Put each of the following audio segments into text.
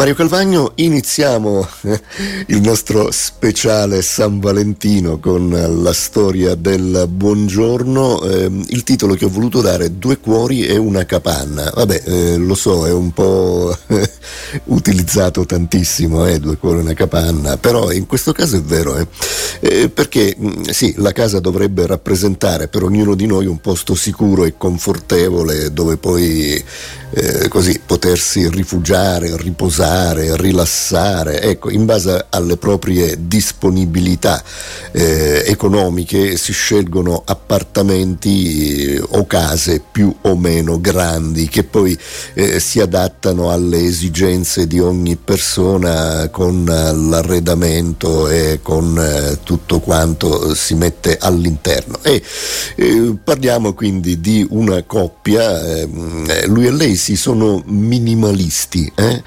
Mario Calvagno, iniziamo il nostro speciale San Valentino con la storia del buongiorno. Eh, il titolo che ho voluto dare Due cuori e una capanna. Vabbè, eh, lo so, è un po' utilizzato tantissimo, eh, due cuori e una capanna, però in questo caso è vero, eh. Eh, perché mm, sì, la casa dovrebbe rappresentare per ognuno di noi un posto sicuro e confortevole dove poi eh, così potersi rifugiare, riposare, rilassare, ecco, in base alle proprie disponibilità eh, economiche si scelgono appartamenti eh, o case più o meno grandi che poi eh, si adattano alle esigenze di ogni persona con l'arredamento e con eh, tutto quanto si mette all'interno. E eh, parliamo quindi di una coppia, ehm, lui e lei si sono minimalisti, eh?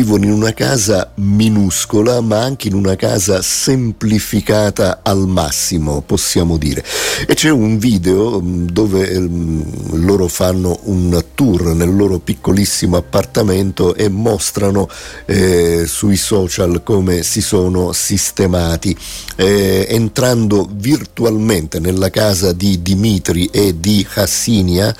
Vivono in una casa minuscola ma anche in una casa semplificata al massimo, possiamo dire. E c'è un video mm, dove um, loro fanno un tour nel loro piccolissimo appartamento e mostrano eh, sui social come si sono sistemati. Eh, entrando virtualmente nella casa di Dimitri e di Hassinia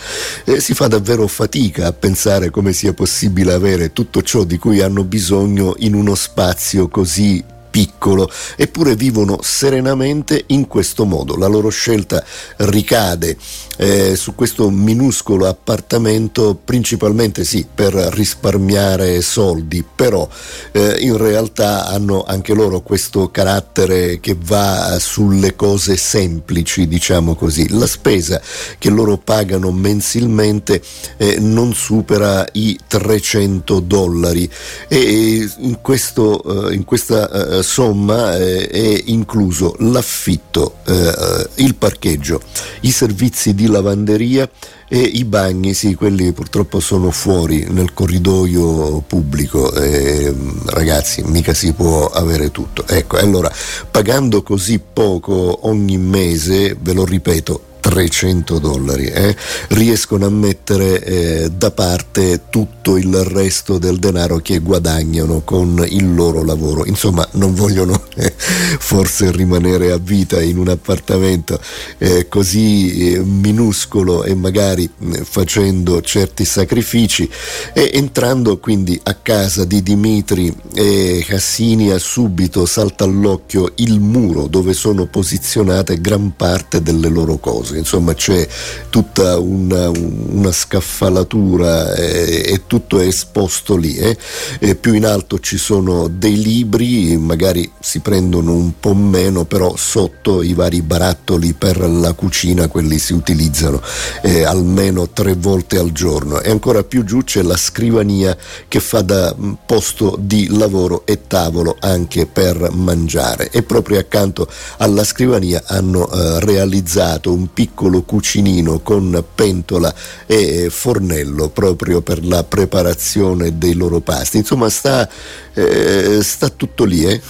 eh, si fa davvero fatica a pensare come sia possibile avere tutto ciò di cui hanno bisogno in uno spazio così piccolo, eppure vivono serenamente in questo modo. La loro scelta ricade eh, su questo minuscolo appartamento principalmente sì per risparmiare soldi, però eh, in realtà hanno anche loro questo carattere che va sulle cose semplici, diciamo così. La spesa che loro pagano mensilmente eh, non supera i 300 dollari e in, questo, eh, in questa somma eh, è incluso l'affitto, eh, il parcheggio, i servizi di lavanderia e i bagni, sì, quelli purtroppo sono fuori nel corridoio pubblico, eh, ragazzi, mica si può avere tutto. Ecco, allora, pagando così poco ogni mese, ve lo ripeto, 300 dollari, eh, riescono a mettere eh, da parte tutto il resto del denaro che guadagnano con il loro lavoro. Insomma, non vogliono eh, forse rimanere a vita in un appartamento eh, così eh, minuscolo e magari eh, facendo certi sacrifici. E entrando quindi a casa di Dimitri e Cassinia subito salta all'occhio il muro dove sono posizionate gran parte delle loro cose cose, insomma c'è tutta una, una scaffalatura e, e, tutto è esposto lì. Eh. più in alto ci sono dei libri, magari si prendono un po' meno, però sotto i vari barattoli per la cucina, quelli si utilizzano eh, almeno tre volte al giorno. E ancora più giù c'è la scrivania che fa da mm, posto di lavoro e tavolo anche per mangiare. E proprio accanto alla scrivania hanno eh, realizzato un piccolo cucinino con pentola e fornello proprio per la preparazione dei loro pasti. Insomma, sta, eh, sta tutto lì. Eh?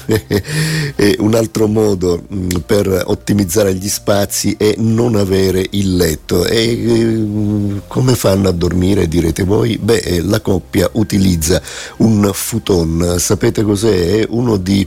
un altro modo mm, per ottimizzare gli spazi è non avere il letto. E eh, come fanno a dormire, direte voi? Beh, eh, la coppia utilizza un futon. Sapete cos'è? Uno di,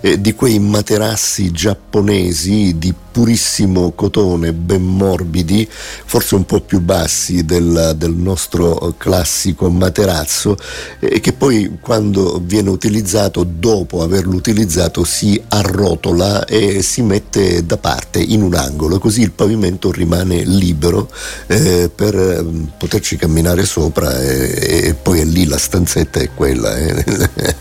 eh, di quei materassi giapponesi di purissimo cotone, ben morbidi, forse un po' più bassi del, del nostro classico materazzo, e che poi quando viene utilizzato, dopo averlo utilizzato, si arrotola e si mette da parte in un angolo, così il pavimento rimane libero eh, per mm, poterci camminare sopra e, e, poi è lì la stanzetta è quella. Eh.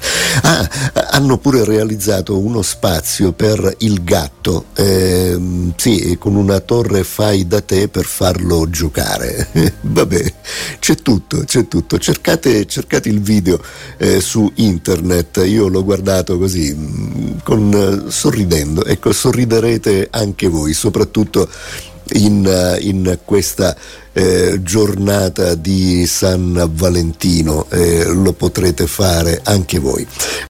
ah, hanno pure realizzato uno spazio per il gatto. Eh, Ehm, sì, con una torre fai da te per farlo giocare. Vabbè, c'è tutto, c'è tutto. Cercate, cercate il video eh, su internet, io l'ho guardato così, mm, con, sorridendo. Ecco, sorriderete anche voi, soprattutto in, in questa eh, giornata di San Valentino, eh, lo potrete fare anche voi.